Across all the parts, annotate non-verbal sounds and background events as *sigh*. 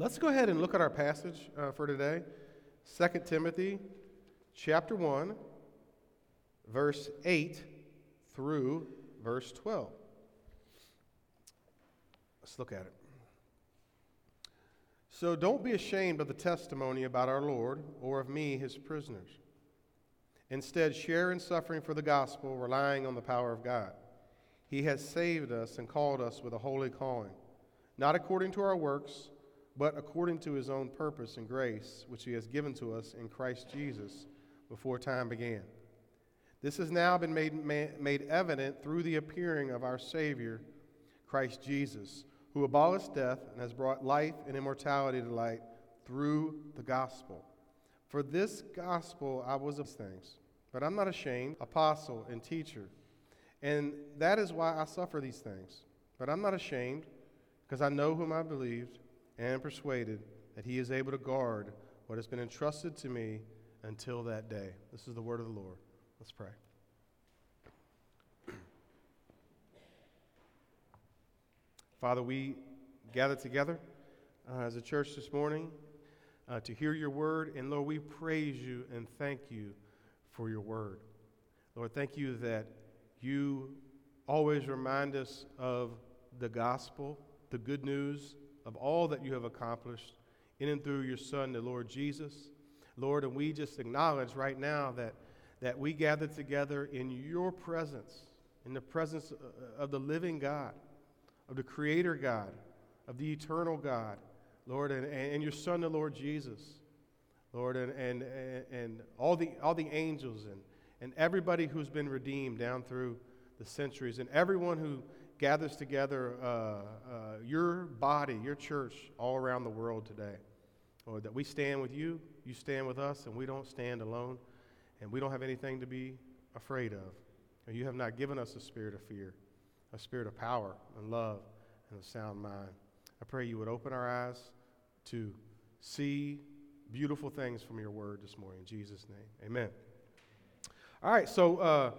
Let's go ahead and look at our passage uh, for today 2 Timothy chapter 1, verse 8 through verse 12. Let's look at it. So don't be ashamed of the testimony about our Lord or of me, his prisoners. Instead, share in suffering for the gospel, relying on the power of God. He has saved us and called us with a holy calling, not according to our works, but according to his own purpose and grace, which he has given to us in Christ Jesus before time began. This has now been made, made evident through the appearing of our Savior, Christ Jesus, who abolished death and has brought life and immortality to light through the gospel. For this gospel I was of things, but I'm not ashamed, apostle and teacher. And that is why I suffer these things. But I'm not ashamed, because I know whom I believed and persuaded that he is able to guard what has been entrusted to me until that day. This is the word of the Lord. Let's pray. *clears throat* Father, we gather together uh, as a church this morning uh, to hear your word. And Lord, we praise you and thank you for your word. Lord, thank you that you always remind us of the gospel, the good news of all that you have accomplished in and through your Son, the Lord Jesus. Lord, and we just acknowledge right now that, that we gather together in your presence, in the presence uh, uh, of the living God, of the Creator God, of the eternal God, Lord, and, and your Son, the Lord Jesus. Lord, and, and, and all, the, all the angels and, and everybody who's been redeemed down through the centuries, and everyone who gathers together uh, uh, your body, your church, all around the world today. Lord, that we stand with you, you stand with us, and we don't stand alone, and we don't have anything to be afraid of. And you have not given us a spirit of fear, a spirit of power and love and a sound mind. I pray you would open our eyes to see beautiful things from your word this morning. In Jesus' name, amen. All right, so uh,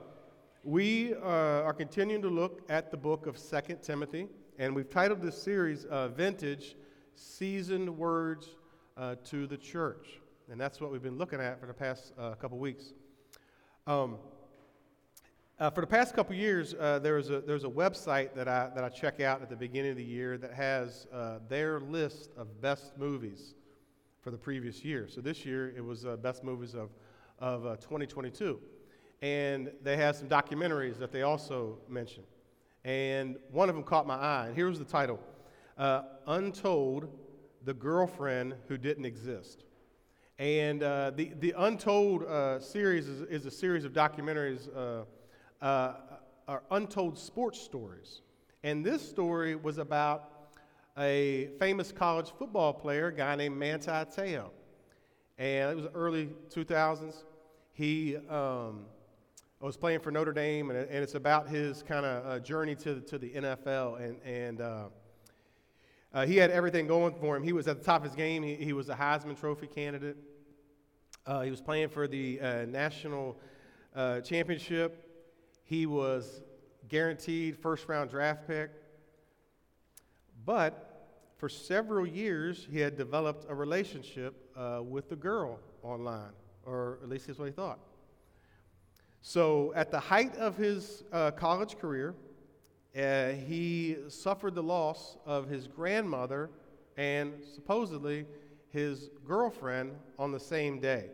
we uh, are continuing to look at the book of Second Timothy, and we've titled this series uh, Vintage Seasoned Words uh, to the Church. And that's what we've been looking at for the past uh, couple weeks. Um, uh, for the past couple years, there's, a, a website that I, that I check out at the beginning of the year that has their list of best movies for the previous year. So this year it was uh, best movies of, of uh, 2022. And they had some documentaries that they also mentioned. And one of them caught my eye. And here was the title uh, Untold The Girlfriend Who Didn't Exist. And uh, the, the Untold uh, series is, is, a series of documentaries, uh, are untold sports stories. And this story was about a famous college football player, a guy named Manti Te'o. And it was early 2000s. He um, was playing for Notre Dame, and, and it's about his kind of uh, journey to, to the NFL. And, and uh, uh, he had everything going for him. He was at the top of his game, he, he was a Heisman Trophy candidate. Uh, he was playing for the uh, national uh, championship. He was guaranteed first round draft pick. But for several years, he had developed a relationship with the girl online, or at least that's what he thought. So, at the height of his uh, college career, uh, he suffered the loss of his grandmother and supposedly his girlfriend on the same day.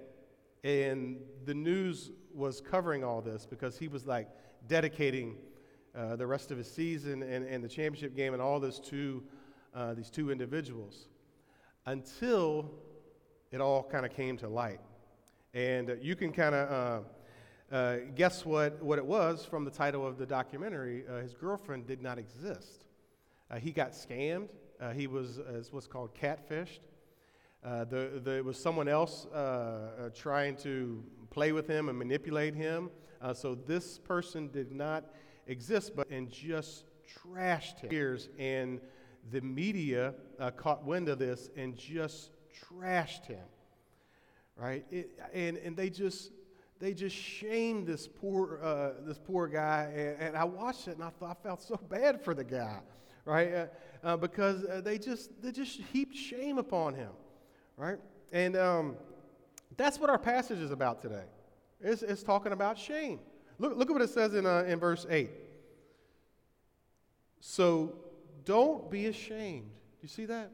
And the news was covering all this because he was like dedicating uh, the rest of his season and, and the championship game and all this to uh, these two individuals until it all kind of came to light. And uh, you can kind of uh, uh, guess what, what it was from the title of the documentary. his girlfriend did not exist. he got scammed. he was as what's called catfished. Uh, the, the, it was someone else uh, uh, trying to play with him and manipulate him. so this person did not exist, but and just trashed him. Years and the media uh, caught wind of this and just trashed him, right? It, and and they just they just shamed this poor uh, this poor guy. And, and, I watched it and I thought I felt so bad for the guy, right? Uh, uh, because uh, they just they just heaped shame upon him, right? And um, that's what our passage is about today. It's, it's talking about shame. Look, look at what it says in, uh, in verse 8. So don't be ashamed. Do you see that?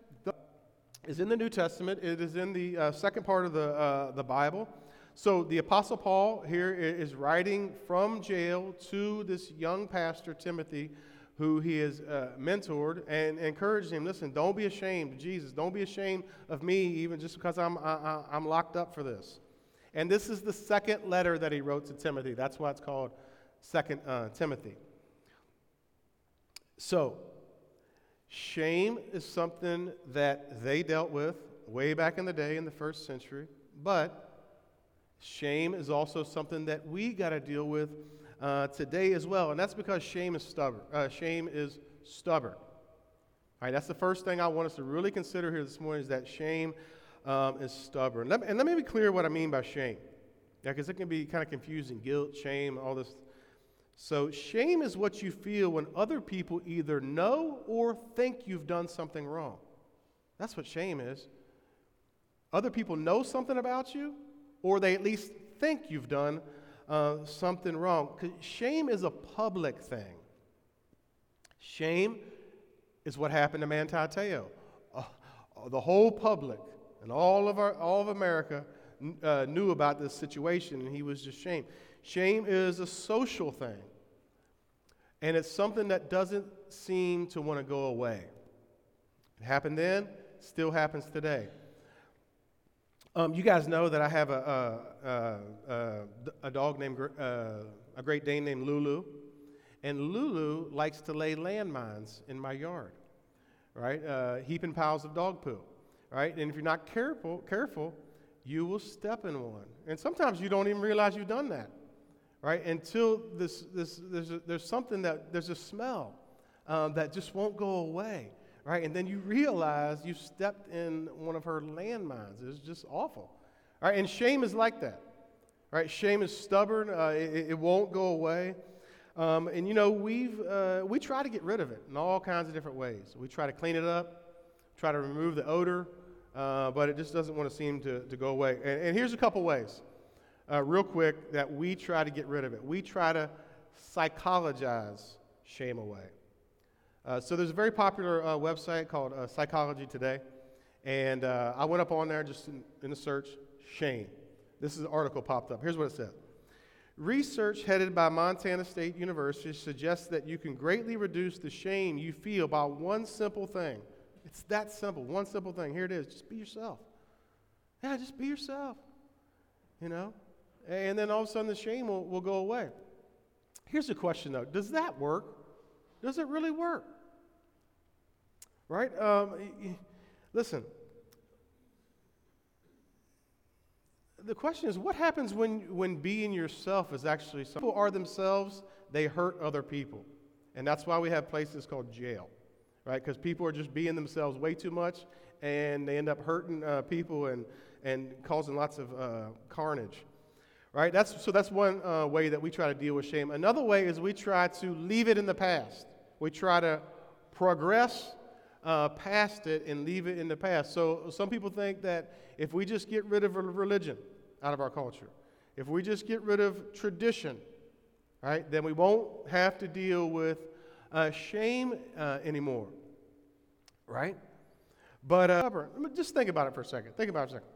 It's in the New Testament. It is in the uh, second part of the, the Bible. So the Apostle Paul here is writing from jail to this young pastor, Timothy, who he has uh, mentored and encouraged him listen, don't be ashamed of Jesus. Don't be ashamed of me, even just because I'm, I, I'm locked up for this. And this is the second letter that he wrote to Timothy. That's why it's called Second uh, Timothy. So, shame is something that they dealt with way back in the day in the first century, but shame is also something that we got to deal with uh, today as well, and that's because shame is stubborn. Uh, shame is stubborn. All right, that's the first thing I want us to really consider here this morning is that shame um, is stubborn. Let me, and let me be clear what I mean by shame. Yeah, because it can be kind of confusing guilt, shame, all this. So, shame is what you feel when other people either know or think you've done something wrong. That's what shame is. Other people know something about you, or they at least think you've done uh, something wrong. Shame is a public thing. Shame is what happened to Manti Te'o. Uh, the whole public and all of, our, all of America uh, knew about this situation, and he was just shamed. Shame is a social thing, and it's something that doesn't seem to want to go away. It happened then, still happens today. Um, you guys know that I have a, a, a, a dog named, uh, a Great Dane named Lulu, and Lulu likes to lay landmines in my yard, right? Uh, heaping piles of dog poo right? And if you're not careful, careful, you will step in one. And sometimes you don't even realize you've done that, right? Until this, this, there's, a, there's something that, there's a smell um, that just won't go away, right? And then you realize you stepped in one of her landmines. It's just awful, right? And shame is like that, right? Shame is stubborn, uh, it, it, won't go away. Um, and you know, we've, uh, we try to get rid of it in all kinds of different ways. We try to clean it up, try to remove the odor, uh, but it just doesn't want to seem to, to go away. And, and here's a couple ways, uh, real quick, that we try to get rid of it. We try to psychologize shame away. Uh, so there's a very popular uh, website called uh, Psychology Today, and uh, I went up on there just in, in the search, shame. This is an article popped up. Here's what it said. Research headed by Montana State University suggests that you can greatly reduce the shame you feel by one simple thing it's that simple. One simple thing. Here it is. Just be yourself. Yeah, just be yourself. You know? And then all of a sudden the shame will, will go away. Here's the question though Does that work? Does it really work? Right? Um, listen. The question is what happens when, when being yourself is actually. Some people are themselves, they hurt other people. And that's why we have places called jail right? Because people are just being themselves way too much, and they end up hurting uh, people and, and causing lots of uh, carnage, right? That's, so that's one uh, way that we try to deal with shame. Another way is we try to leave it in the past. We try to progress uh, past it and leave it in the past. So some people think that if we just get rid of religion out of our culture, if we just get rid of tradition, right, then we won't have to deal with uh, shame uh, anymore, right? But uh, just think about it for a second. Think about it for a second.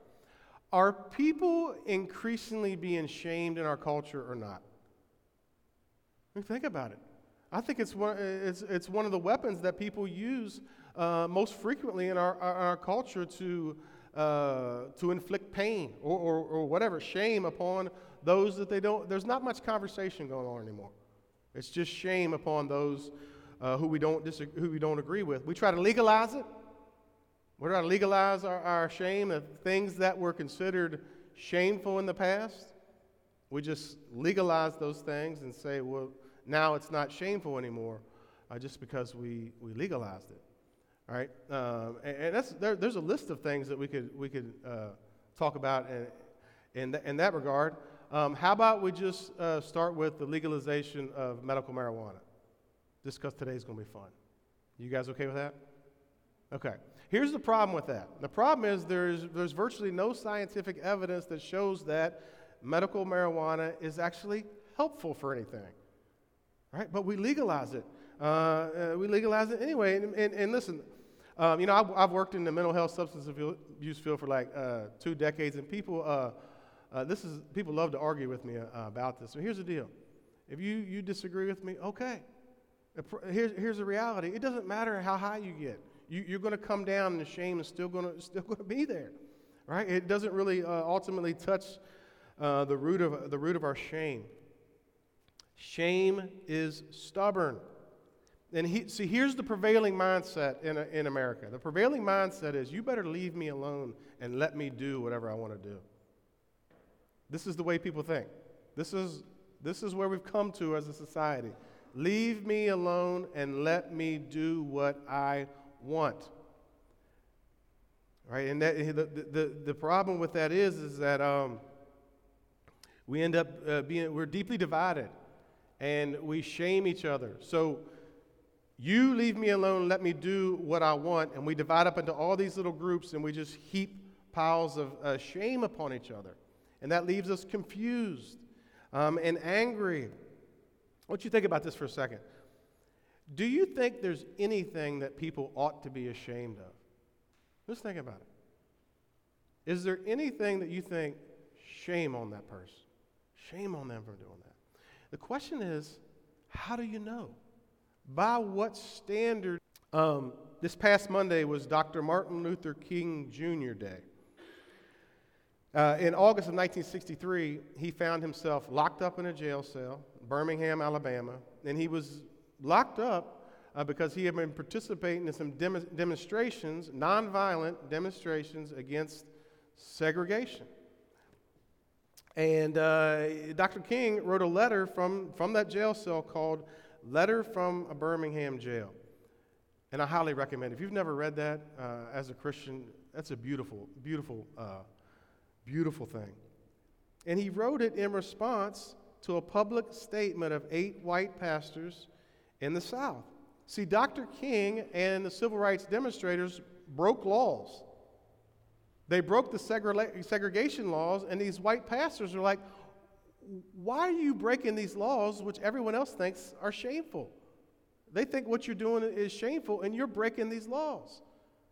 Are people increasingly being shamed in our culture or not? I mean, think about it. I think it's one, it's, it's one of the weapons that people use uh, most frequently in our, our, our culture to, uh, to inflict pain or, or, or whatever, shame upon those that they don't, there's not much conversation going on anymore. It's just shame upon those uh, who, we don't disagree, who we don't agree with. We try to legalize it. We try to legalize our, our shame of things that were considered shameful in the past. We just legalize those things and say, well, now it's not shameful anymore uh, just because we, we legalized it. All right? Um, and, and that's, there, there's a list of things that we could, we could uh, talk about in, in, th- in that regard. Um, how about we just uh, start with the legalization of medical marijuana? Just because today's going to be fun. You guys okay with that? Okay. Here's the problem with that. The problem is there's, there's virtually no scientific evidence that shows that medical marijuana is actually helpful for anything. Right? But we legalize it. Uh, uh, we legalize it anyway. And, and, and listen, um, you know, I've, I've, worked in the mental health substance abuse field for like uh, two decades, and people, uh, uh, this is, people love to argue with me uh, about this. So here's the deal. If you, you disagree with me, okay. Here's, here's the reality. It doesn't matter how high you get. You, are going to come down, and the shame is still going to still going to be there, right? It doesn't really uh, ultimately touch uh, the root of the root of our shame. Shame is stubborn. And he, see, here's the prevailing mindset in, in America. The prevailing mindset is you better leave me alone and let me do whatever I want to do. This is the way people think. This is, this is where we've come to as a society. Leave me alone and let me do what I want. Right? And that, the, the, the problem with that is, is that um, we end up uh, being, we're deeply divided and we shame each other. So you leave me alone, let me do what I want. And we divide up into all these little groups and we just heap piles of uh, shame upon each other. And that leaves us confused um, and angry. What you think about this for a second? Do you think there's anything that people ought to be ashamed of? Just think about it. Is there anything that you think, shame on that person? Shame on them for doing that. The question is, how do you know? By what standard? Um, this past Monday was Dr. Martin Luther King Jr. Day. Uh, in August of 1963, he found himself locked up in a jail cell, Birmingham, Alabama, and he was locked up uh, because he had been participating in some dem- demonstrations, nonviolent demonstrations against segregation. And uh, Dr. King wrote a letter from, from that jail cell called Letter from a Birmingham Jail. And I highly recommend. If you've never read that uh, as a Christian, that's a beautiful, beautiful, uh, beautiful thing. And he wrote it in response to a public statement of eight white pastors in the South. See, Dr. King and the civil rights demonstrators broke laws. They broke the segregation laws, and these white pastors are like, why are you breaking these laws, which everyone else thinks are shameful? They think what you're doing is shameful, and you're breaking these laws.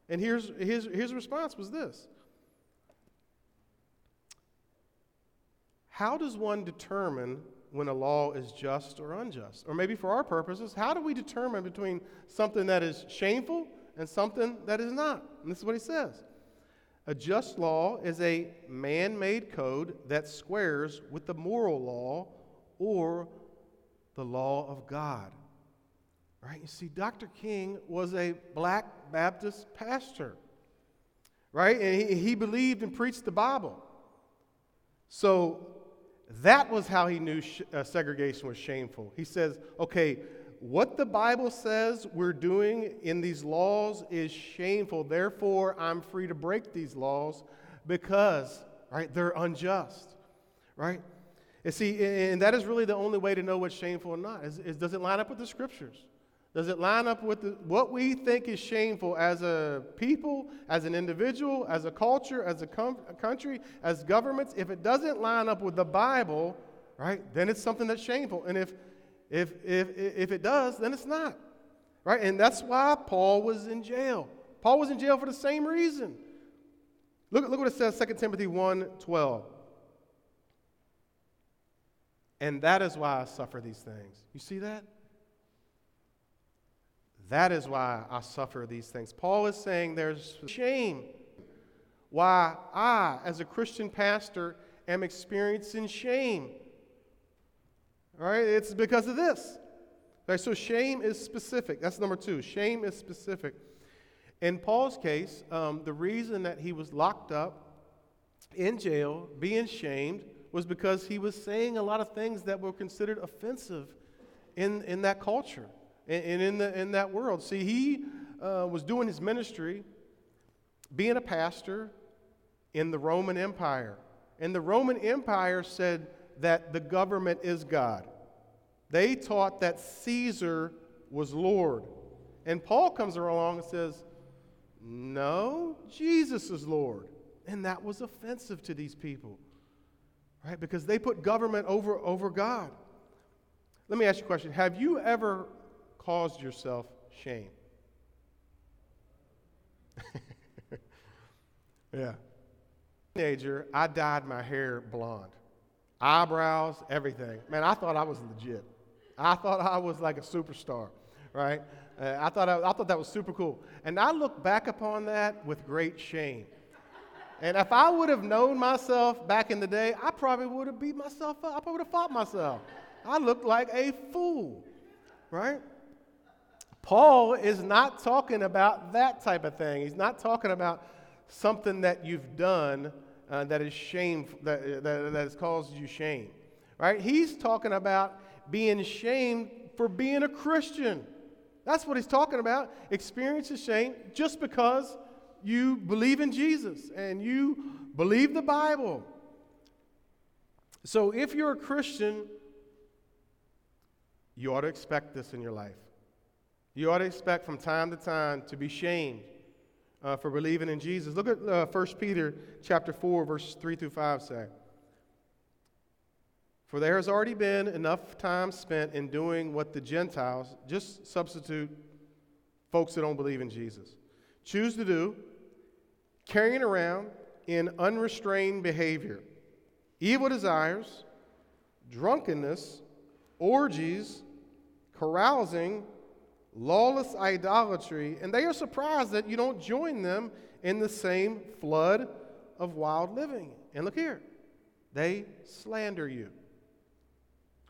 And here's his, his response was this How does one determine when a law is just or unjust? Or maybe for our purposes, how do we determine between something that is shameful and something that is not? And this is what he says A just law is a man made code that squares with the moral law or the law of God. Right? You see, Dr. King was a black Baptist pastor, right? And he, he believed and preached the Bible. So that was how he knew sh- uh, segregation was shameful. He says, okay, what the Bible says we're doing in these laws is shameful. Therefore, I'm free to break these laws because, right, they're unjust, right? And see, and that is really the only way to know what's shameful or not, is, is does it line up with the scriptures? Does it line up with the, what we think is shameful as a people, as an individual, as a culture, as a, com- a country, as governments? If it doesn't line up with the Bible, right, then it's something that's shameful. And if, if, if, if it does, then it's not. Right? And that's why Paul was in jail. Paul was in jail for the same reason. Look, look what it says, 2 Timothy 1 12. And that is why I suffer these things. You see that? That is why I suffer these things. Paul is saying there's shame why I, as a Christian pastor, am experiencing shame. All right, it's because of this. All right, so shame is specific. That's number two. Shame is specific. In Paul's case, um, the reason that he was locked up in jail, being shamed, was because he was saying a lot of things that were considered offensive in, in that culture and, in, the, in that world. See, he uh, was doing his ministry, being a pastor in the Roman Empire. And the Roman Empire said that the government is God. They taught that Caesar was Lord. And Paul comes along and says, No, Jesus is Lord. And that was offensive to these people, right? Because they put government over, over God. Let me ask you a question Have you ever caused yourself shame? *laughs* yeah. Teenager, I dyed my hair blonde, eyebrows, everything. Man, I thought I was legit. I thought I was like a superstar, right? Uh, I, thought I, I thought that was super cool. And I look back upon that with great shame. And if I would have known myself back in the day, I probably would have beat myself up. I probably would have fought myself. I looked like a fool, right? Paul is not talking about that type of thing. He's not talking about something that you've done uh, that is shame that, that, that has caused you shame, right? He's talking about being shamed for being a Christian. That's what he's talking about. Experience shame just because you believe in Jesus and you believe the Bible. So if you're a Christian, you ought to expect this in your life. You ought to expect from time to time to be shamed uh, for believing in Jesus. Look at uh, 1 Peter chapter 4, verses 3 through 5 say. For there has already been enough time spent in doing what the Gentiles, just substitute folks that don't believe in Jesus, choose to do carrying around in unrestrained behavior, evil desires, drunkenness, orgies, carousing, lawless idolatry, and they are surprised that you don't join them in the same flood of wild living. And look here, they slander you.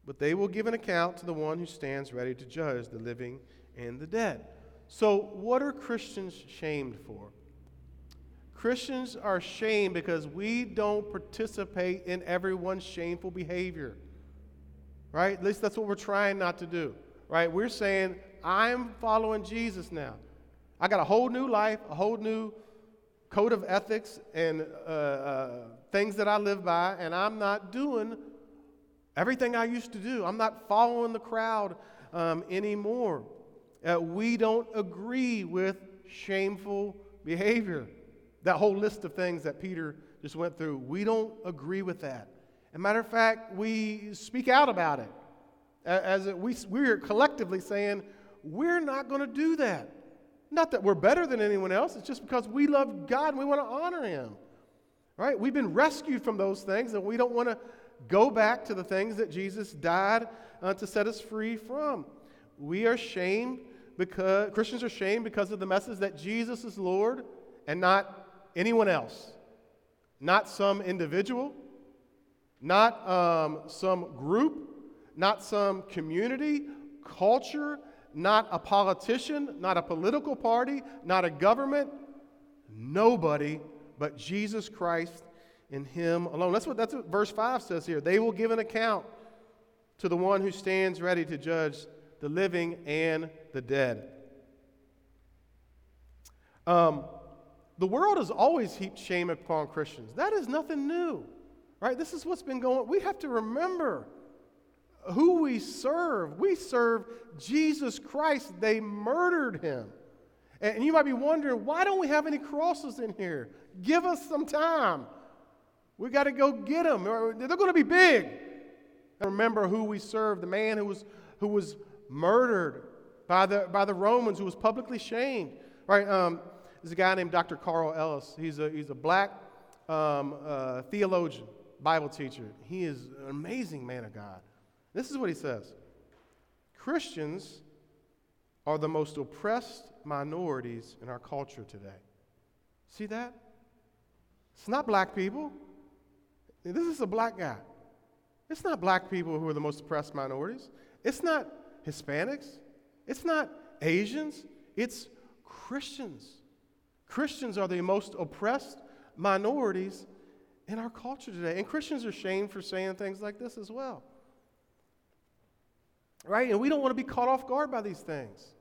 But they will give an account to the one who stands ready to judge the living and the dead. So, what are Christians shamed for? Christians are shamed because we don't participate in everyone's shameful behavior. Right? At least that's what we're trying not to do. Right? We're saying, I'm following Jesus now. I got a whole new life, a whole new code of ethics and uh, uh, things that I live by, and I'm not doing everything I used to do. I'm not following the crowd um, anymore. Uh, we don't agree with shameful behavior. That whole list of things that Peter just went through, we don't agree with that. As a matter of fact, we speak out about it. As it, we, we're collectively saying, we're not going to do that. Not that we're better than anyone else, it's just because we love God and we want to honor Him. Right? We've been rescued from those things and we don't want to go back to the things that Jesus died uh, to set us free from. We are shamed because Christians are shamed because of the message that Jesus is Lord and not anyone else, not some individual, not um, some group, not some community, culture, not a politician, not a political party, not a government, nobody but Jesus Christ and Him alone. That's what, that's what verse 5 says here. They will give an account to the one who stands ready to judge the living and the dead. Um, the world has always heaped shame upon Christians. That is nothing new, right? This is what's been going We have to remember who we serve. We serve Jesus Christ. They murdered him. And you might be wondering, why don't we have any crosses in here? Give us some time. We got to go get them. They're going to be big. Remember who we serve the man who was, who was murdered by the, by the Romans, who was publicly shamed. Right? Um, there's a guy named Dr. Carl Ellis. He's a, he's a black um, uh, theologian, Bible teacher. He is an amazing man of God. This is what he says Christians are the most oppressed minorities in our culture today. See that? It's not black people. This is a black guy. It's not black people who are the most oppressed minorities. It's not Hispanics. It's not Asians. It's Christians. Christians are the most oppressed minorities in our culture today. And Christians are shamed for saying things like this as well. Right? And we don't want to be caught off guard by these things.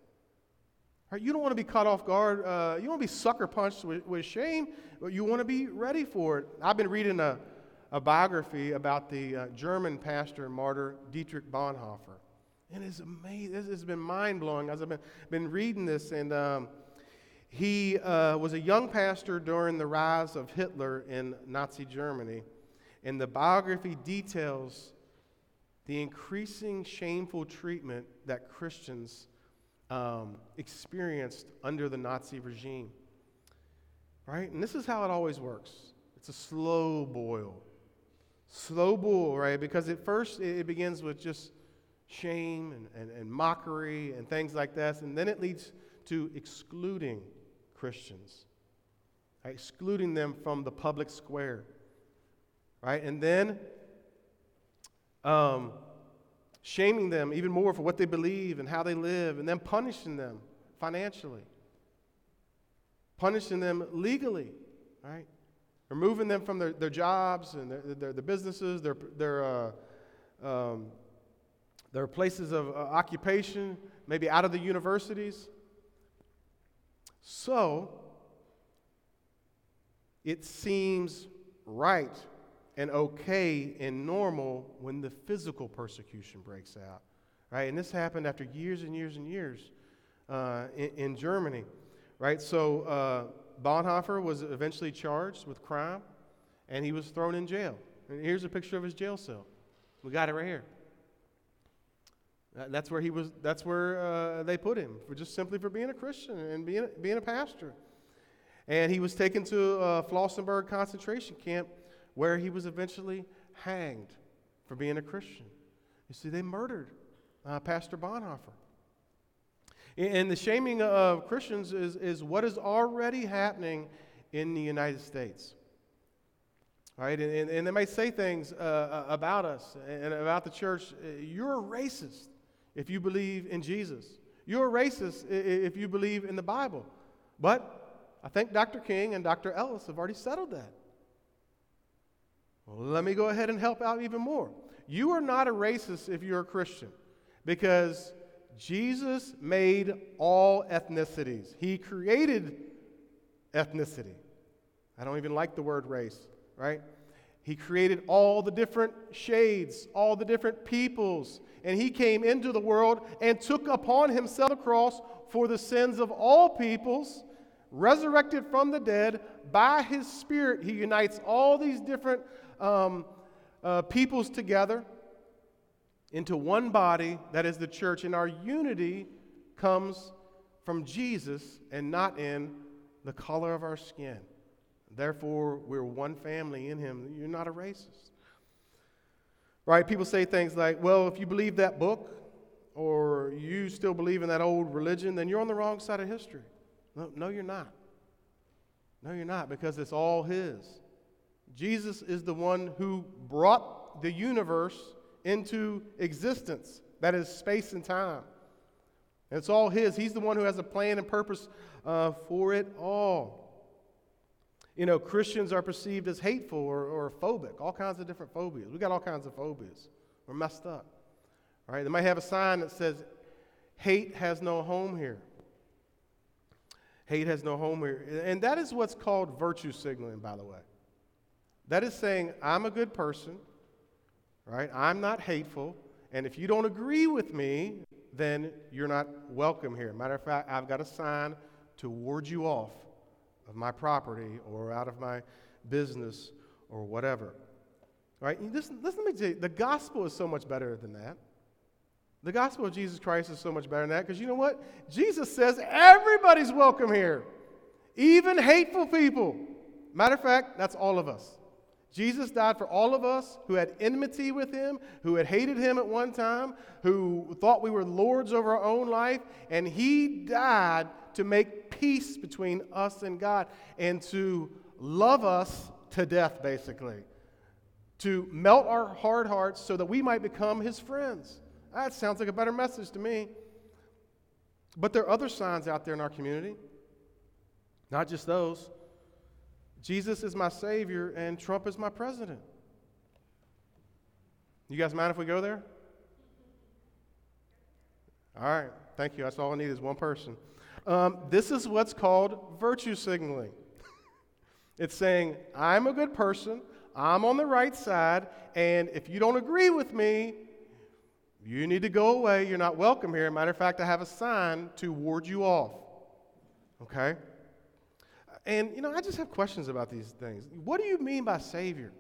Right? You don't want to be caught off guard. Uh, you don't want to be sucker punched with, with shame, but you want to be ready for it. I've been reading a, a biography about the uh, German pastor and martyr Dietrich Bonhoeffer. And it's amazing. This has been mind blowing as I've been, been reading this. And um, he uh, was a young pastor during the rise of Hitler in Nazi Germany. And the biography details the increasing shameful treatment that Christians um, experienced under the Nazi regime. Right? And this is how it always works it's a slow boil. Slow boil, right? Because at first it begins with just shame and, and, and mockery and things like this, and then it leads to excluding Christians, right? excluding them from the public square. Right? And then um, shaming them even more for what they believe and how they live, and then punishing them financially, punishing them legally, right? Removing them from their, their jobs and their, their, their businesses, their, their, uh, um, their places of uh, occupation, maybe out of the universities. So, it seems right and okay and normal when the physical persecution breaks out. Right? And this happened after years and years and years uh, in, in, Germany. Right? So uh, Bonhoeffer was eventually charged with crime and he was thrown in jail. And here's a picture of his jail cell. We got it right here. That's where he was. That's where uh, they put him for just simply for being a Christian and being being a pastor. And he was taken to uh, Flossenburg concentration camp where he was eventually hanged for being a Christian. You see, they murdered uh, Pastor Bonhoeffer. And the shaming of Christians is, is what is already happening in the United States. Right? And, and, they may say things uh, uh about us and about the church. Uh, you're a racist if you believe in Jesus. You're a racist if you believe in the Bible. But I think Dr. King and Dr. Ellis have already settled that. Well, let me go ahead and help out even more. You are not a racist if you're a Christian because Jesus made all ethnicities, He created ethnicity. I don't even like the word race, right? He created all the different shades, all the different peoples, and He came into the world and took upon Himself the cross for the sins of all peoples, resurrected from the dead. By His Spirit, He unites all these different um, uh, peoples together into one body that is the church, and our unity comes from Jesus and not in the color of our skin. Therefore, we're one family in Him. You're not a racist. Right? People say things like, well, if you believe that book or you still believe in that old religion, then you're on the wrong side of history. No, no you're not. No, you're not, because it's all His. Jesus is the one who brought the universe into existence. That is space and time. And it's all His. He's the one who has a plan and purpose uh, for it all. You know, Christians are perceived as hateful or, or phobic, all kinds of different phobias. We got all kinds of phobias. We're messed up. Right, they might have a sign that says, Hate has no home here. Hate has no home here. And that is what's called virtue signaling, by the way. That is saying, I'm a good person, right? I'm not hateful. And if you don't agree with me, then you're not welcome here. Matter of fact, I've got a sign to ward you off of my property or out of my business or whatever. Right? Listen, listen to me tell the gospel is so much better than that. The gospel of Jesus Christ is so much better than that because you know what? Jesus says everybody's welcome here, even hateful people. Matter of fact, that's all of us. Jesus died for all of us who had enmity with him, who had hated him at one time, who thought we were lords over our own life, and he died to make peace between us and God and to love us to death, basically. To melt our hard hearts so that we might become his friends. That sounds like a better message to me. But there are other signs out there in our community, not just those. Jesus is my Savior and Trump is my president. You guys mind if we go there? All right, thank you. That's all I need is one person. Um, this is what's called virtue signaling. *laughs* it's saying, I'm a good person, I'm on the right side, and if you don't agree with me, You need to go away. You're not welcome here. Matter of fact, I have a sign to ward you off. Okay? And, you know, I just have questions about these things. What do you mean by Savior?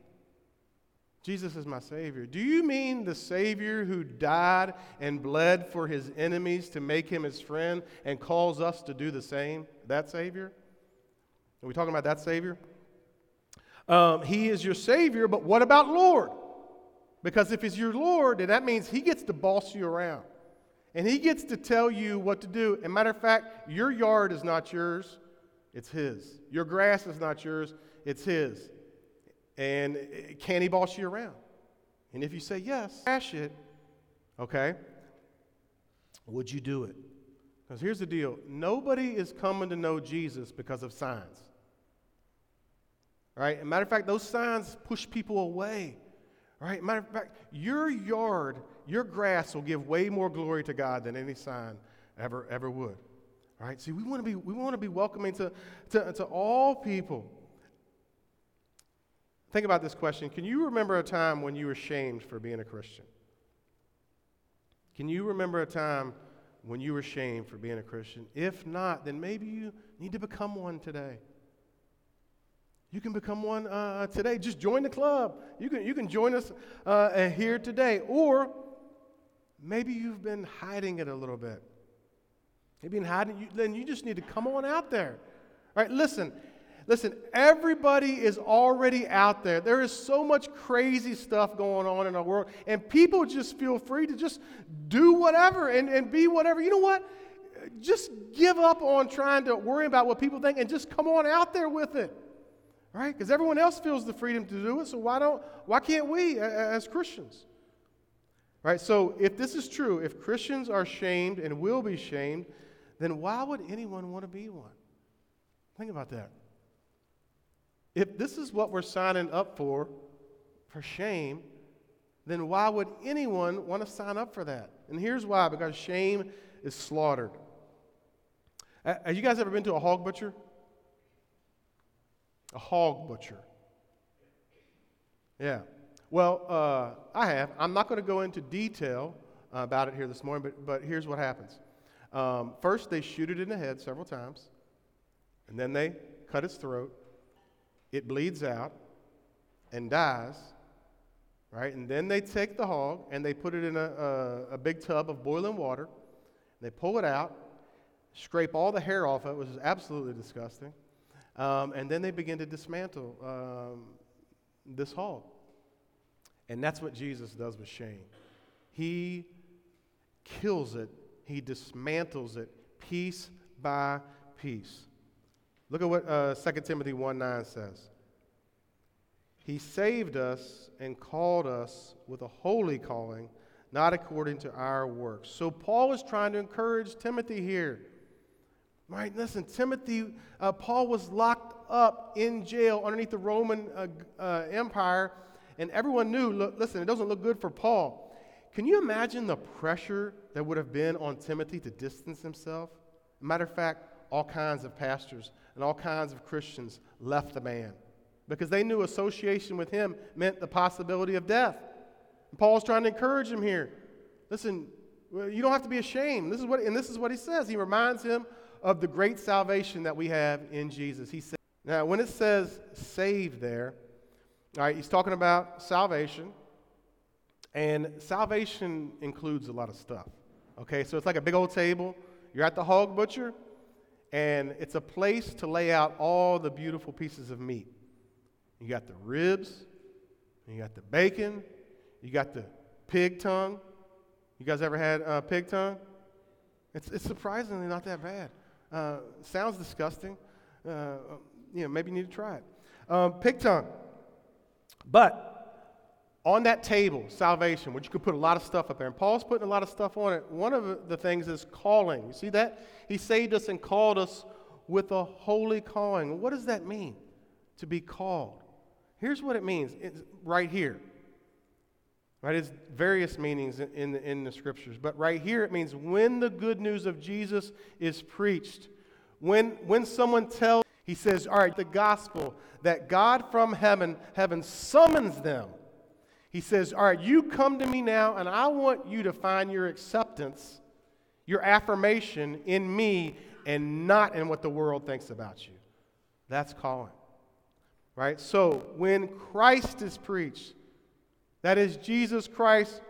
Jesus is my Savior. Do you mean the Savior who died and bled for his enemies to make him his friend and calls us to do the same? That Savior? Are we talking about that Savior? Um, he is your Savior, but what about Lord? Because if He's your Lord, then that means He gets to boss you around. And He gets to tell you what to do. And matter of fact, your yard is not yours, it's His. Your grass is not yours, it's His. And can He boss you around? And if you say yes, crash it, okay, would you do it? Because here's the deal nobody is coming to know Jesus because of signs. Right? As matter of fact, those signs push people away. Right? Matter of fact, your yard, your grass will give way more glory to God than any sign ever, ever would. Right? See, we want to be, we want to be welcoming to, to, to all people. Think about this question. Can you remember a time when you were shamed for being a Christian? Can you remember a time when you were shamed for being a Christian? If not, then maybe you need to become one today. You can become one uh, today. Just join the club. You can, you can join us uh, here today. Or maybe you've been hiding it a little bit. You've been hiding, you, then you just need to come on out there. All right, listen, listen, everybody is already out there. There is so much crazy stuff going on in our world, and people just feel free to just do whatever and, and be whatever. You know what? Just give up on trying to worry about what people think and just come on out there with it right? Because everyone else feels the freedom to do it, so why don't why can't we as Christians? Right? So if this is true, if Christians are shamed and will be shamed, then why would anyone want to be one? Think about that. If this is what we're signing up for, for shame, then why would anyone want to sign up for that? And here's why because shame is slaughtered. Have you guys ever been to a hog butcher? a hog butcher. Yeah. Well, uh, I have. I'm not going to go into detail about it here this morning, but, but here's what happens. Um, first, they shoot it in the head several times, and then they cut its throat. It bleeds out and dies, right? And then they take the hog and they put it in a, a, a big tub of boiling water. They pull it out, scrape all the hair off of it, which is absolutely disgusting. Um, and then they begin to dismantle um, this hog. And that's what Jesus does with shame. He kills it, he dismantles it piece by piece. Look at what uh, 2 Timothy 1 9 says. He saved us and called us with a holy calling, not according to our works. So Paul is trying to encourage Timothy here. Right? Listen, Timothy, uh, Paul was locked up in jail underneath the Roman uh, uh, Empire, and everyone knew look, listen, it doesn't look good for Paul. Can you imagine the pressure that would have been on Timothy to distance himself? Matter of fact, all kinds of pastors and all kinds of Christians left the man because they knew association with him meant the possibility of death. And Paul's trying to encourage him here. Listen, you don't have to be ashamed. This is what, and this is what he says. He reminds him of the great salvation that we have in Jesus. He said, now, when it says saved there, all right, he's talking about salvation, and salvation includes a lot of stuff. Okay, so it's like a big old table. You're at the hog butcher, and it's a place to lay out all the beautiful pieces of meat. You got the ribs, you got the bacon, you got the pig tongue. You guys ever had uh, pig tongue? It's, it's surprisingly not that bad. Uh, sounds disgusting. Uh, you know, maybe you need to try it. Um, pig tongue. But on that table, salvation, which you could put a lot of stuff up there, and Paul's putting a lot of stuff on it. One of the things is calling. You see that? He saved us and called us with a holy calling. What does that mean? To be called. Here's what it means. It's right here. Right? It's various meanings in, in, the, in the scriptures. But right here it means when the good news of Jesus is preached, when, when someone tells, he says, all right, the gospel, that God from heaven, heaven summons them. He says, All right, you come to me now, and I want you to find your acceptance, your affirmation in me, and not in what the world thinks about you. That's calling. Right? So when Christ is preached, that is Jesus Christ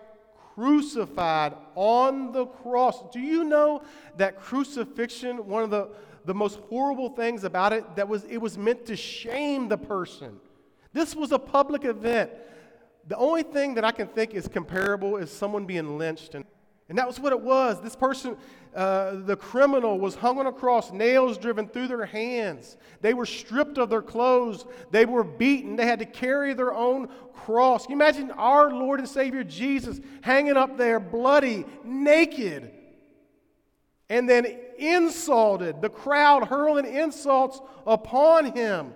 crucified on the cross. Do you know that crucifixion, one of the, the most horrible things about it, that was it was meant to shame the person. This was a public event. The only thing that I can think is comparable is someone being lynched. And, and that was what it was. This person, uh, the criminal, was hung on a cross, nails driven through their hands. They were stripped of their clothes. They were beaten. They had to carry their own cross. Can you imagine our Lord and Savior Jesus hanging up there, bloody, naked, and then insulted, the crowd hurling insults upon him,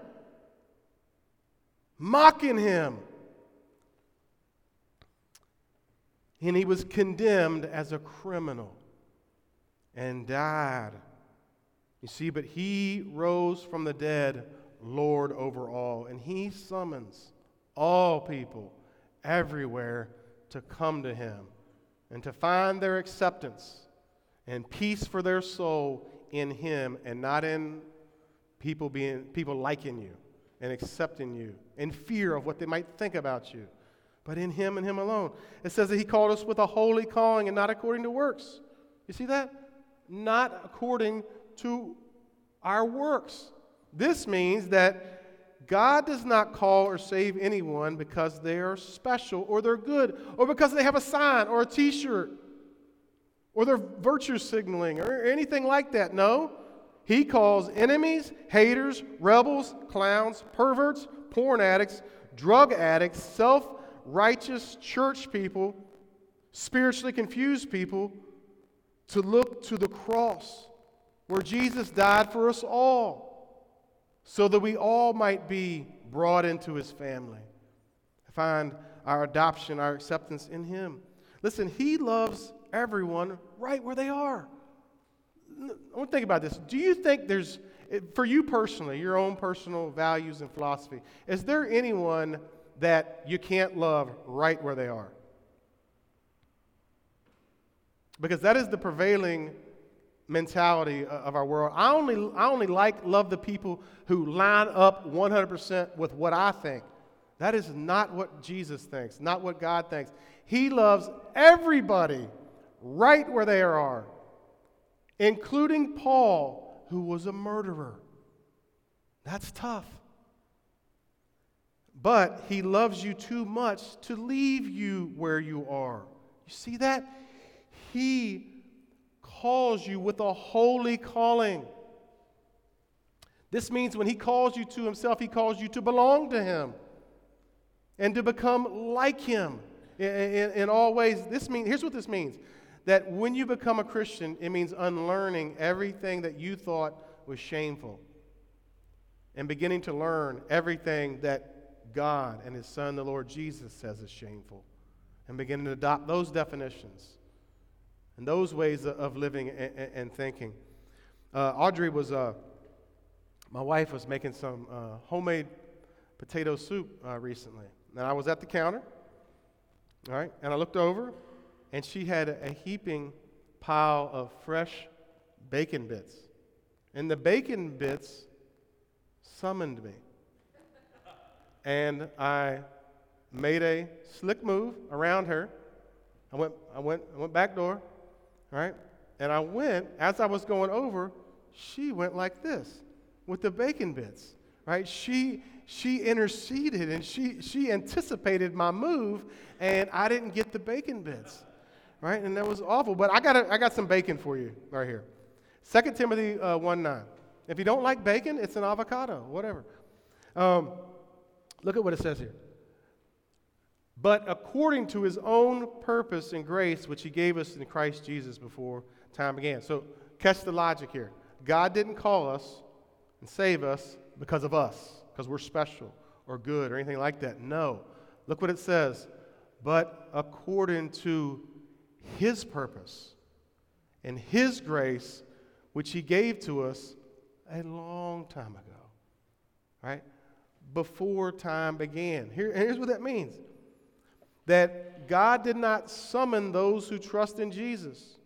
mocking him. And he was condemned as a criminal and died. You see, but he rose from the dead, Lord over all. And he summons all people everywhere to come to him and to find their acceptance and peace for their soul in him and not in people being people liking you and accepting you in fear of what they might think about you but in Him and Him alone. It says that He called us with a holy calling and not according to works. You see that? Not according to our works. This means that God does not call or save anyone because they are special or they're good or because they have a sign or a t shirt or they're virtue signaling or anything like that. No. He calls enemies, haters, rebels, clowns, perverts, porn addicts, drug addicts, self righteous church people, spiritually confused people, to look to the cross where Jesus died for us all so that we all might be brought into his family, find our adoption, our acceptance in him. Listen, he loves everyone right where they are. I want to think about this. Do you think there's, eh, for you personally, your own personal values and philosophy, is there anyone that you can't love right where they are. Because that is the prevailing mentality of our world. I only, I only like, love the people who line up 100% with what I think. That is not what Jesus thinks, not what God thinks. He loves everybody right where they are, including Paul, who was a murderer. That's tough. But he loves you too much to leave you where you are. You see that? He calls you with a holy calling. This means when he calls you to himself, he calls you to belong to him and to become like him in, in, in, all ways. This means, here's what this means that when you become a Christian, it means unlearning everything that you thought was shameful and beginning to learn everything that God and His Son, the Lord Jesus, says is shameful, and beginning to adopt those definitions and those ways of living and, thinking. Uh, Audrey was, uh, my wife was making some uh, homemade potato soup uh, recently. And I was at the counter, all right, and I looked over, and she had a, a heaping pile of fresh bacon bits. And the bacon bits summoned me and I made a slick move around her. I went, I went, I went back door, right? And I went, as I was going over, she went like this with the bacon bits, right? She, she interceded and she, she anticipated my move, and I didn't get the bacon bits, right? And that was awful. But I got, a, I got some bacon for you right here. 2 Timothy uh, 1 9. If you don't like bacon, it's an avocado, whatever. Um, Look at what it says here. But according to his own purpose and grace, which he gave us in Christ Jesus before time began. So, catch the logic here. God didn't call us and save us because of us, because we're special or good or anything like that. No. Look what it says. But according to his purpose and his grace, which he gave to us a long time ago. Right? Before time began. Here, here's what that means that God did not summon those who trust in Jesus.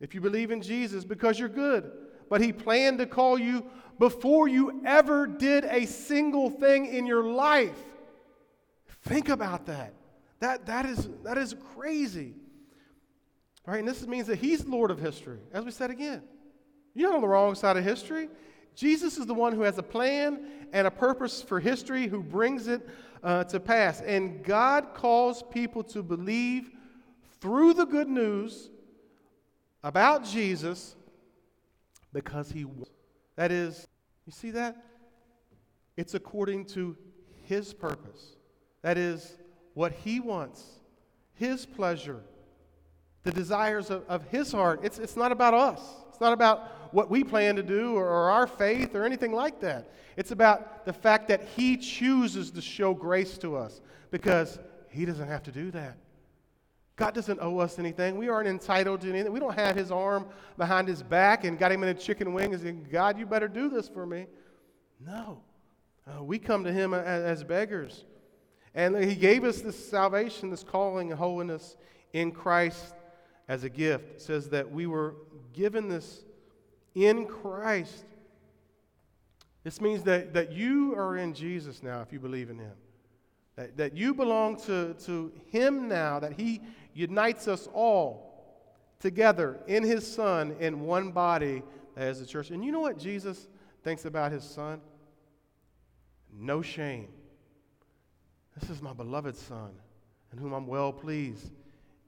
If you believe in Jesus, because you're good, but He planned to call you before you ever did a single thing in your life. Think about that. That, that, is, that is crazy. Right, and this means that He's Lord of history, as we said again. You're on the wrong side of history. Jesus is the one who has a plan and a purpose for history, who brings it uh, to pass. And God calls people to believe through the good news about Jesus because he that is you see that? It's according to his purpose. That is what he wants his pleasure the desires of, of his heart. It's, it's not about us. It's not about what we plan to do or, or our faith or anything like that it's about the fact that he chooses to show grace to us because he doesn't have to do that God doesn't owe us anything. We aren't entitled to anything. We don't have his arm behind his back and got him in a chicken wing and saying, God, you better do this for me. No. Uh, we come to him as, as beggars. And he gave us this salvation, this calling and holiness in Christ as a gift. It says that we were given this in Christ. This means that, that you are in Jesus now if you believe in him. That, that you belong to, to him now, that he unites us all together in his Son in one body as the church. And you know what Jesus thinks about his Son? No shame. This is my beloved Son, in whom I'm well pleased.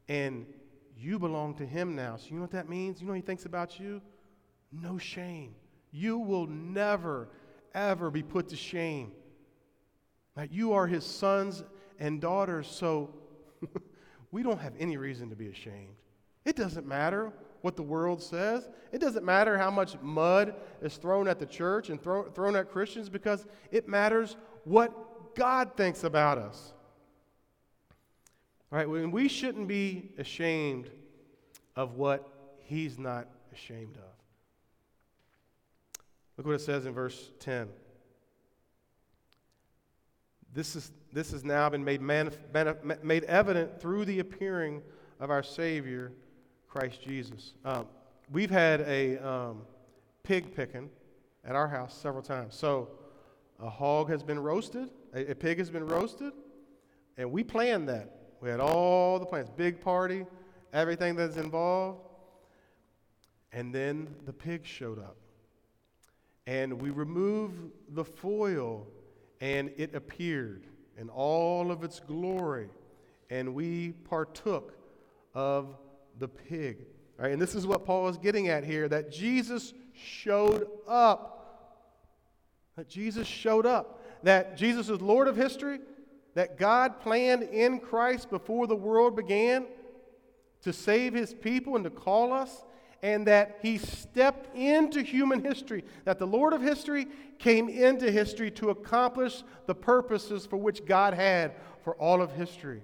And you belong to him now. So you know what that means? You know what he thinks about you? No shame. You will never, ever be put to shame. That you are his sons and daughters. So *laughs* we don't have any reason to be ashamed. It doesn't matter what the world says. It doesn't matter how much mud is thrown at the church and throw, thrown at Christians because it matters what God thinks about us. All right, and we shouldn't be ashamed of what He's not ashamed of. Look what it says in verse 10. This, is, this has now been made, manif- manif- made evident through the appearing of our Savior, Christ Jesus. Um, we've had a um, pig picking at our house several times. So a hog has been roasted, a, a pig has been roasted, and we planned that. We had all the plans, big party, everything that's involved. And then the pig showed up. And we remove the foil and it appeared in all of its glory, and we partook of the pig. Right, and this is what Paul is getting at here that Jesus showed up. That Jesus showed up. That Jesus is Lord of history. That God planned in Christ before the world began to save his people and to call us and that he stepped into human history, that the Lord of history came into history to accomplish the purposes for which God had for all of history.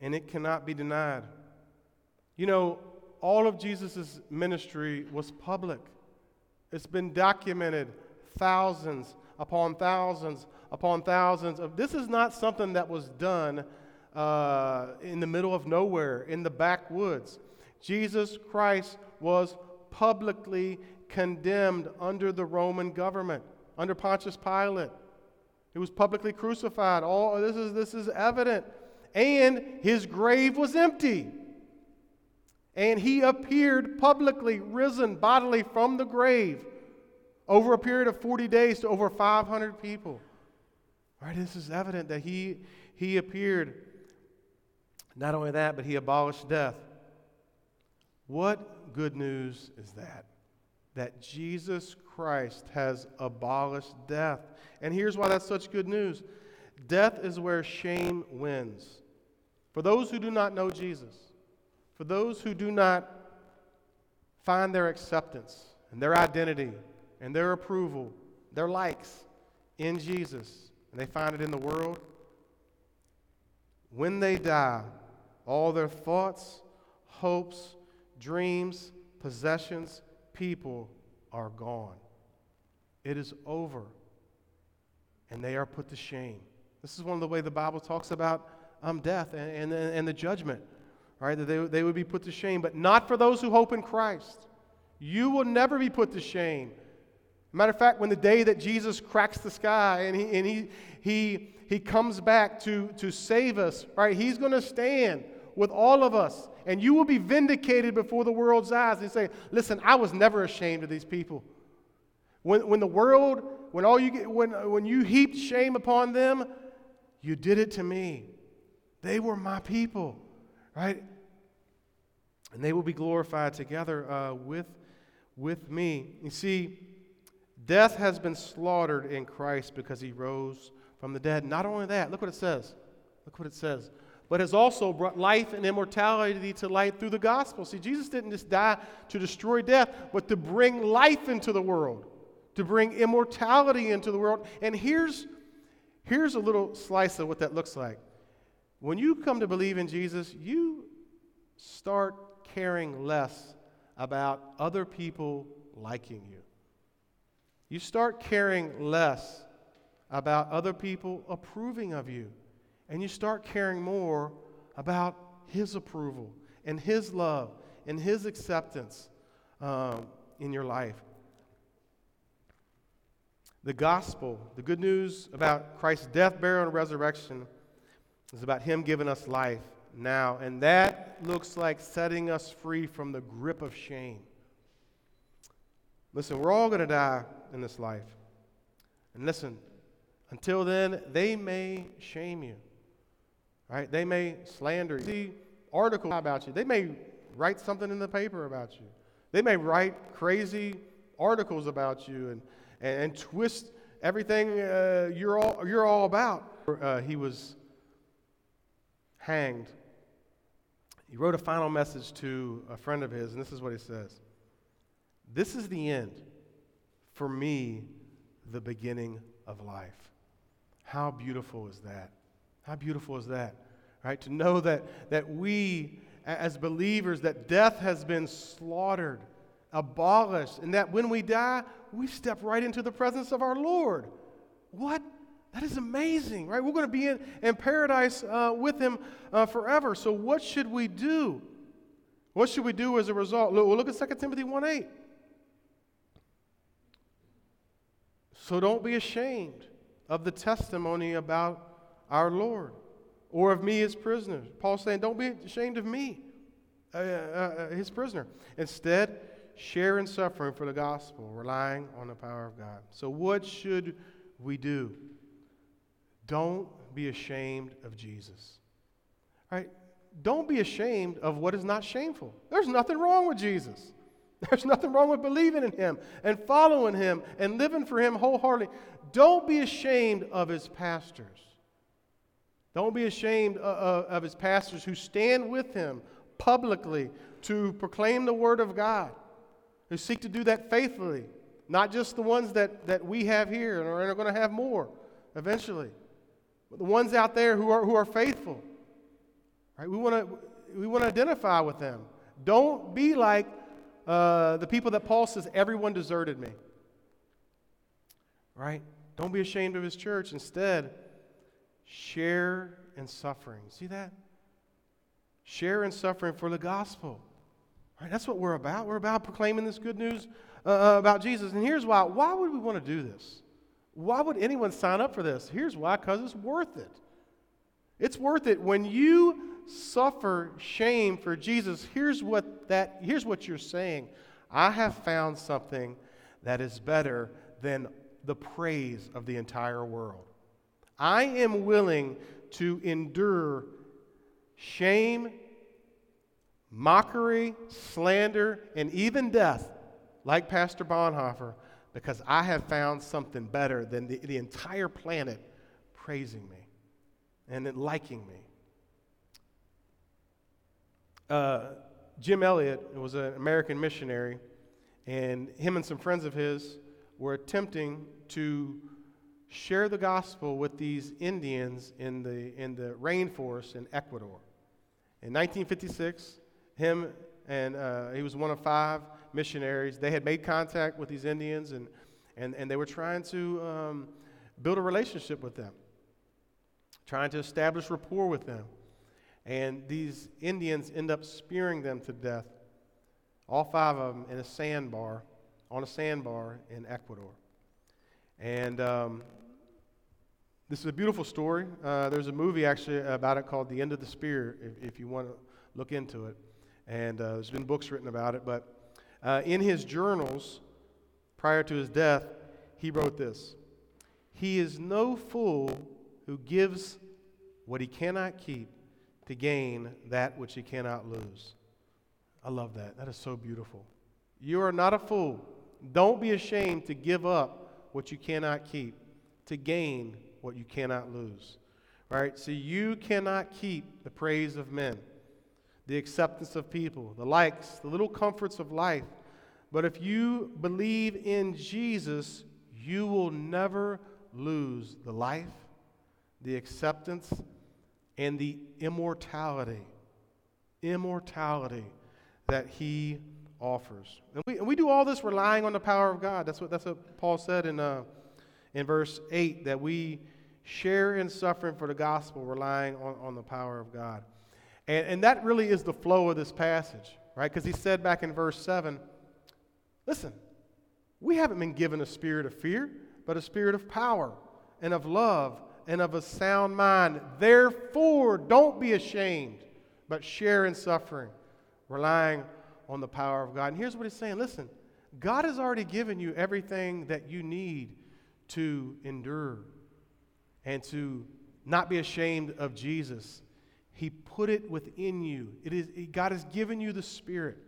And it cannot be denied. You know, all of Jesus' ministry was public. It's been documented thousands upon thousands upon thousands of this is not something that was done uh, in the middle of nowhere, in the backwoods. Jesus Christ was publicly condemned under the Roman government, under Pontius Pilate. He was publicly crucified. All this is this is evident. And his grave was empty. And he appeared publicly risen bodily from the grave over a period of 40 days to over 500 people. Right? This is evident that he he appeared not only that, but he abolished death. What good news is that? That Jesus Christ has abolished death. And here's why that's such good news death is where shame wins. For those who do not know Jesus, for those who do not find their acceptance and their identity and their approval, their likes in Jesus, and they find it in the world, when they die, all their thoughts, hopes, dreams, possessions, people are gone. It is over. and they are put to shame. This is one of the way the Bible talks about um, death and, and, and the judgment, right? That they, they would be put to shame, but not for those who hope in Christ. You will never be put to shame. Matter of fact, when the day that Jesus cracks the sky and he, and he, he, he comes back to, to save us, right, he's going to stand with all of us, and you will be vindicated before the world's eyes and say, Listen, I was never ashamed of these people. When, when the world, when, all you get, when, when you heaped shame upon them, you did it to me. They were my people, right? And they will be glorified together uh, with, with me. You see, death has been slaughtered in Christ because he rose from the dead. Not only that, look what it says. Look what it says. But has also brought life and immortality to light through the gospel. See, Jesus didn't just die to destroy death, but to bring life into the world to bring immortality into the world. And here's, here's a little slice of what that looks like. When you come to believe in Jesus, you start caring less about other people liking you. You start caring less about other people approving of you. And you start caring more about His approval and His love and His acceptance um, in your life. The gospel, the good news about Christ's death, burial, and resurrection, is about Him giving us life now. And that looks like setting us free from the grip of shame. Listen, we're all going to die in this life. And listen, until then, they may shame you, right? They may slander you. See articles about you. They may write something in the paper about you. They may write crazy articles about you and and, and twist everything uh, you're, all, you're all about. Uh, he was hanged. He wrote a final message to a friend of his, and this is what he says This is the end. For me, the beginning of life. How beautiful is that? How beautiful is that? Right? To know that, that we, as believers, that death has been slaughtered abolished, and that when we die, we step right into the presence of our Lord. What? That is amazing, right? We're going to be in, in paradise uh, with Him uh, forever. So, what should we do? What should we do as a result? Look, look at 2 Timothy 1 8. So, don't be ashamed of the testimony about our Lord or of me as prisoner. Paul's saying, don't be ashamed of me, uh, uh, uh his prisoner. Instead, share in suffering for the gospel, relying on the power of God. So, what should we do? Don't be ashamed of Jesus. Right? Don't be ashamed of what is not shameful. There's nothing wrong with Jesus. *laughs* There's nothing wrong with believing in him and following him and living for him wholeheartedly. Don't be ashamed of his pastors. Don't be ashamed of, of his pastors who stand with him publicly to proclaim the word of God who seek to do that faithfully, not just the ones that, that we have here and are going to have more eventually, but the ones out there who are, who are faithful. Right? We want to we want to identify with them. Don't be like uh, the people that Paul says, everyone deserted me. Right? Don't be ashamed of his church. Instead, share in suffering. See that? Share in suffering for the gospel. Right, that's what we're about. We're about proclaiming this good news uh, uh, about Jesus. And here's why. Why would we want to do this? Why would anyone sign up for this? Here's why because it's worth it. It's worth it. When you suffer shame for Jesus, here's what, that, here's what you're saying I have found something that is better than the praise of the entire world. I am willing to endure shame mockery, slander, and even death, like Pastor Bonhoeffer, because I have found something better than the, the entire planet praising me and liking me. Uh, Jim Elliot was an American missionary, and him and some friends of his were attempting to share the gospel with these Indians in the, in the rainforest in Ecuador. In 1956, him and uh, he was one of five missionaries. They had made contact with these Indians and, and, and they were trying to um, build a relationship with them, trying to establish rapport with them. And these Indians end up spearing them to death, all five of them in a sandbar, on a sandbar in Ecuador. And um, this is a beautiful story. Uh, there's a movie actually about it called The End of the Spear, if, if you want to look into it. And uh, there's been books written about it. But uh, in his journals, prior to his death, he wrote this He is no fool who gives what he cannot keep to gain that which he cannot lose. I love that. That is so beautiful. You are not a fool. Don't be ashamed to give up what you cannot keep to gain what you cannot lose. Right? So you cannot keep the praise of men, the acceptance of people, the likes, the little comforts of life. But if you believe in Jesus, you will never lose the life, the acceptance, and the immortality. Immortality that he offers. And we, and we do all this relying on the power of God. That's what, that's what Paul said in, uh, in verse 8 that we share in suffering for the gospel, relying on, on the power of God. And, and that really is the flow of this passage, right? Because he said back in verse 7 listen, we haven't been given a spirit of fear, but a spirit of power and of love and of a sound mind. Therefore, don't be ashamed, but share in suffering, relying on the power of God. And here's what he's saying listen, God has already given you everything that you need to endure and to not be ashamed of Jesus. He put it within you. It is God has given you the Spirit,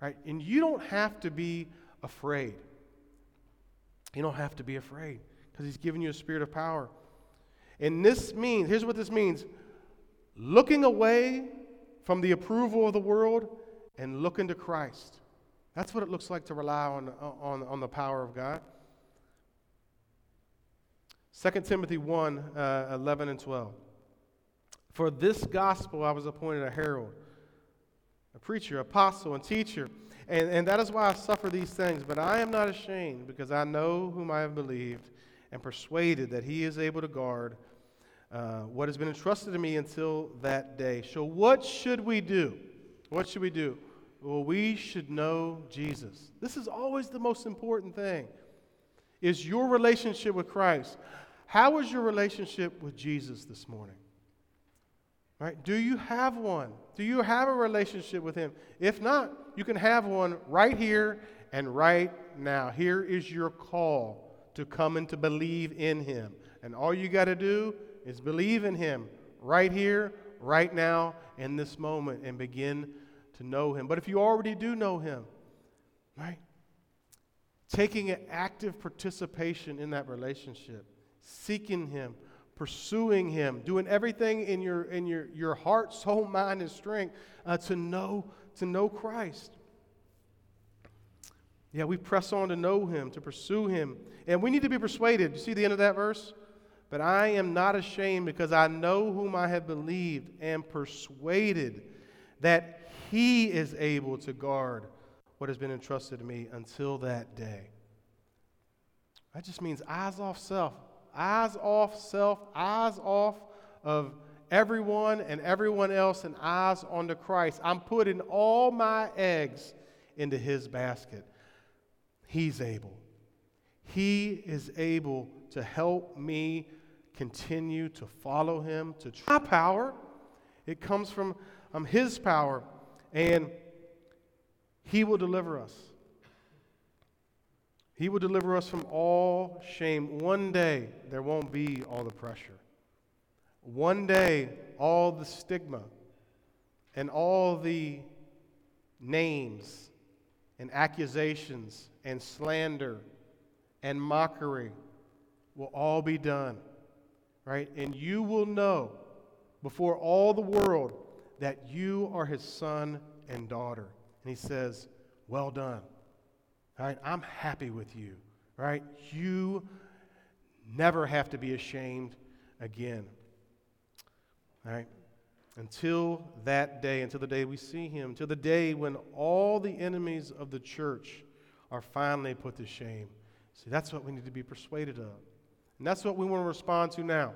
right? And you don't have to be afraid. You don't have to be afraid because He's given you a spirit of power. And this means, here's what this means looking away from the approval of the world and looking to Christ. That's what it looks like to rely on, on, on the power of God. 2 Timothy 1 uh, 11 and 12. For this gospel I was appointed a herald, a preacher, apostle, and teacher. And, and that is why I suffer these things. But I am not ashamed, because I know whom I have believed and persuaded that he is able to guard uh, what has been entrusted to me until that day. So, what should we do? What should we do? Well, we should know Jesus. This is always the most important thing. Is your relationship with Christ. How is your relationship with Jesus this morning? Right? Do you have one? Do you have a relationship with him? If not, you can have one right here and right now. Here is your call to come and to believe in him. And all you got to do is believe in him right here, right now, in this moment, and begin to know him. But if you already do know him, right? Taking an active participation in that relationship seeking Him, pursuing Him, doing everything in your, in your, your heart, soul, mind, and strength uh, to, know, to know Christ. Yeah, we press on to know Him, to pursue Him. And we need to be persuaded. You see the end of that verse? But I am not ashamed because I know whom I have believed and persuaded that He is able to guard what has been entrusted to me until that day. That just means eyes off self, eyes off self, eyes off of everyone and everyone else, and eyes onto Christ. I'm putting all my eggs into his basket. He's able. He is able to help me continue to follow him, to try power. It comes from um, his power, and he will deliver us. He will deliver us from all shame. One day, there won't be all the pressure. One day, all the stigma and all the names and accusations and slander and mockery will all be done, right? And you will know before all the world that you are his son and daughter. And he says, Well done. All right, I'm happy with you. Right? You never have to be ashamed again. All right? Until that day, until the day we see him, until the day when all the enemies of the church are finally put to shame. See, that's what we need to be persuaded of. And that's what we want to respond to now.